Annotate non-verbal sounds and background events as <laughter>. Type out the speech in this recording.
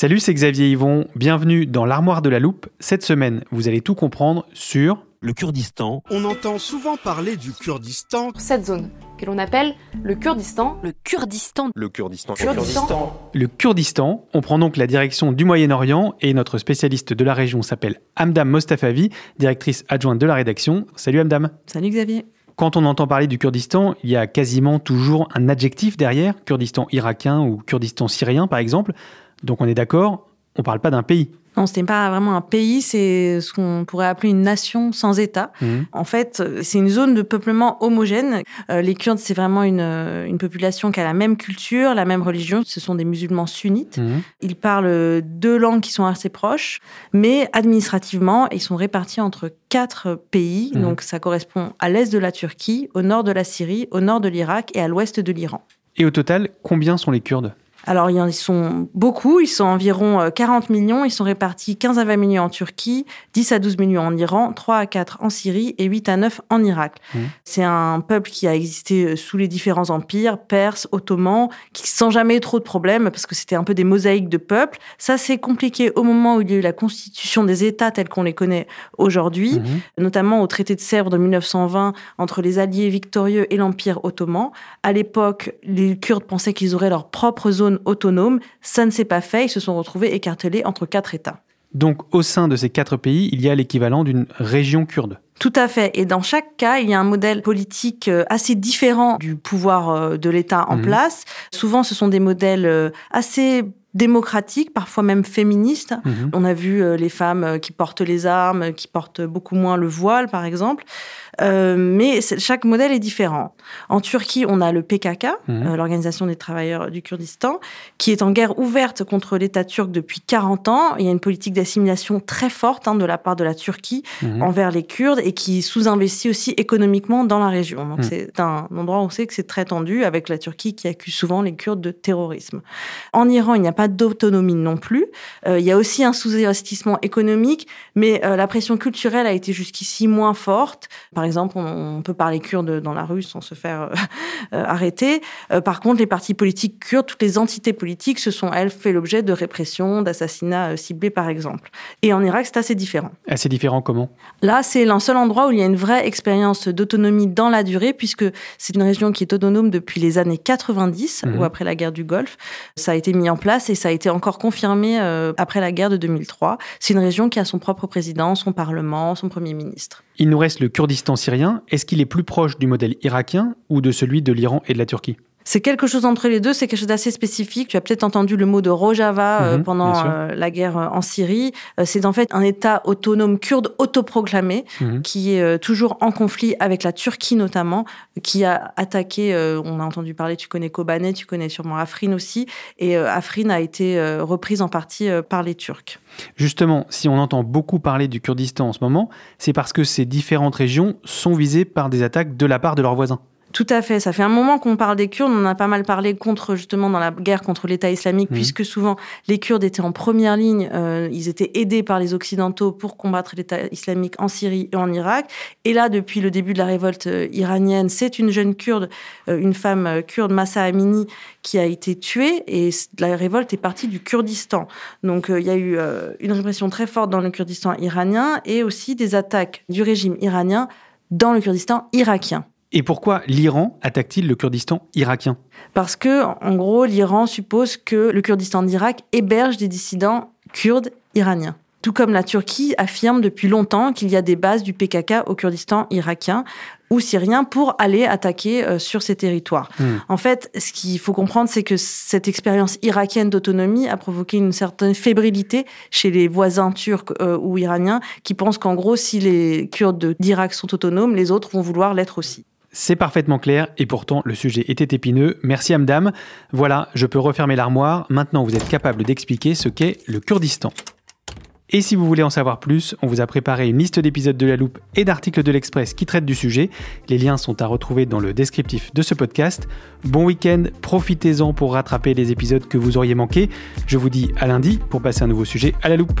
Salut, c'est Xavier Yvon. Bienvenue dans l'armoire de la loupe. Cette semaine, vous allez tout comprendre sur le Kurdistan. On entend souvent parler du Kurdistan. Cette zone que l'on appelle le Kurdistan. Le Kurdistan. Le Kurdistan. Kurdistan. le Kurdistan. On prend donc la direction du Moyen-Orient et notre spécialiste de la région s'appelle Hamdam Mostafavi, directrice adjointe de la rédaction. Salut Hamdam. Salut Xavier. Quand on entend parler du Kurdistan, il y a quasiment toujours un adjectif derrière, Kurdistan irakien ou Kurdistan syrien par exemple. Donc on est d'accord, on ne parle pas d'un pays. Non, ce n'est pas vraiment un pays, c'est ce qu'on pourrait appeler une nation sans État. Mhm. En fait, c'est une zone de peuplement homogène. Euh, les Kurdes, c'est vraiment une, euh, une population qui a la même culture, la même religion. Ce sont des musulmans sunnites. Mhm. Ils parlent deux langues qui sont assez proches, mais administrativement, ils sont répartis entre quatre pays. Mhm. Donc ça correspond à l'est de la Turquie, au nord de la Syrie, au nord de l'Irak et à l'ouest de l'Iran. Et au total, combien sont les Kurdes? Alors, ils sont beaucoup, ils sont environ euh, 40 millions, ils sont répartis 15 à 20 millions en Turquie, 10 à 12 millions en Iran, 3 à 4 en Syrie et 8 à 9 en Irak. Mhm. C'est un peuple qui a existé euh, sous les différents empires, perses, ottomans, qui sans jamais trop de problèmes, parce que c'était un peu des mosaïques de peuples. Ça, c'est compliqué au moment où il y a eu la constitution des États tels qu'on les connaît aujourd'hui Mhm. notamment au traité de Sèvres de 1920 entre les alliés victorieux et l'Empire ottoman. À l'époque, les Kurdes pensaient qu'ils auraient leur propre zone autonome. Ça ne s'est pas fait. Ils se sont retrouvés écartelés entre quatre États. Donc au sein de ces quatre pays, il y a l'équivalent d'une région kurde. Tout à fait. Et dans chaque cas, il y a un modèle politique euh, assez différent du pouvoir euh, de l'État en Mhm. place. Souvent, ce sont des modèles euh, assez démocratiques, parfois même féministes. Mhm. On a vu les femmes qui portent les armes, qui portent beaucoup moins le voile, par exemple. Euh, mais chaque modèle est différent. En Turquie, on a le PKK, Mhm. euh, l'Organisation des travailleurs du Kurdistan, qui est en guerre ouverte contre l'État turc depuis 40 ans. Il y a une politique d'assimilation très forte hein, de la part de la Turquie Mhm. envers les Kurdes et qui sous-investit aussi économiquement dans la région. Donc Mhm. c'est un endroit où on sait que c'est très tendu avec la Turquie qui accuse souvent les Kurdes de terrorisme. En Iran, il n'y a pas d'autonomie non plus. Euh, il y a aussi un sous-investissement économique, mais euh, la pression culturelle a été jusqu'ici moins forte. Par exemple, on, on peut parler kurde dans la rue sans se faire euh, <laughs> euh, arrêter. Euh, par contre, les partis politiques kurdes, toutes les entités politiques, se sont, elles, fait l'objet de répression, d'assassinats ciblés, par exemple. Et en Irak, c'est assez différent. Assez différent comment? Là, c'est un seul endroit où il y a une vraie expérience d'autonomie dans la durée, puisque c'est une région qui est autonome depuis les années 90, Mhm. ou après la guerre du Golfe. Ça a été mis en place et ça a été encore confirmé après la guerre de 2003. C'est une région qui a son propre président, son parlement, son premier ministre. Il nous reste le Kurdistan syrien. Est-ce qu'il est plus proche du modèle irakien ou de celui de l'Iran et de la Turquie? C'est quelque chose entre les deux, c'est quelque chose d'assez spécifique. Tu as peut-être entendu le mot de Rojava euh, Mhm, pendant euh, la guerre euh, en Syrie. C'est en fait un État autonome kurde autoproclamé Mhm. qui est toujours en conflit avec la Turquie notamment, qui a attaqué, on a entendu parler, tu connais Kobané, tu connais sûrement Afrin aussi, et Afrin a été reprise en partie par les Turcs. Justement, si on entend beaucoup parler du Kurdistan en ce moment, c'est parce que ces différentes régions sont visées par des attaques de la part de leurs voisins. Tout à fait. Ça fait un moment qu'on parle des Kurdes. On en a pas mal parlé contre justement dans la guerre contre l'État islamique, Mhm. puisque souvent les Kurdes étaient en première ligne. euh, ils étaient aidés par les Occidentaux pour combattre l'État islamique en Syrie et en Irak. Et là, depuis le début de la révolte euh, iranienne, c'est une jeune Kurde, euh, une femme kurde, Massa Amini, qui a été tuée. Et la révolte est partie du Kurdistan. Donc euh, il y a eu euh, une répression très forte dans le Kurdistan iranien et aussi des attaques du régime iranien dans le Kurdistan irakien. Et pourquoi l'Iran attaque-t-il le Kurdistan irakien? Parce que, en gros, l'Iran suppose que le Kurdistan d'Irak héberge des dissidents kurdes iraniens. Tout comme la Turquie affirme depuis longtemps qu'il y a des bases du PKK au Kurdistan irakien ou syrien pour aller attaquer euh, sur ces territoires. Hmm. En fait, ce qu'il faut comprendre, c'est que cette expérience irakienne d'autonomie a provoqué une certaine fébrilité chez les voisins turcs euh, ou iraniens qui pensent qu'en gros, si les Kurdes de- d'Irak sont autonomes, les autres vont vouloir l'être aussi. C'est parfaitement clair et pourtant le sujet était épineux. Merci Amdam. Voilà, je peux refermer l'armoire. Maintenant, vous êtes capable d'expliquer ce qu'est le Kurdistan. Et si vous voulez en savoir plus, on vous a préparé une liste d'épisodes de la loupe et d'articles de l'Express qui traitent du sujet. Les liens sont à retrouver dans le descriptif de ce podcast. Bon week-end, profitez-en pour rattraper les épisodes que vous auriez manqués. Je vous dis à lundi pour passer un nouveau sujet à la loupe.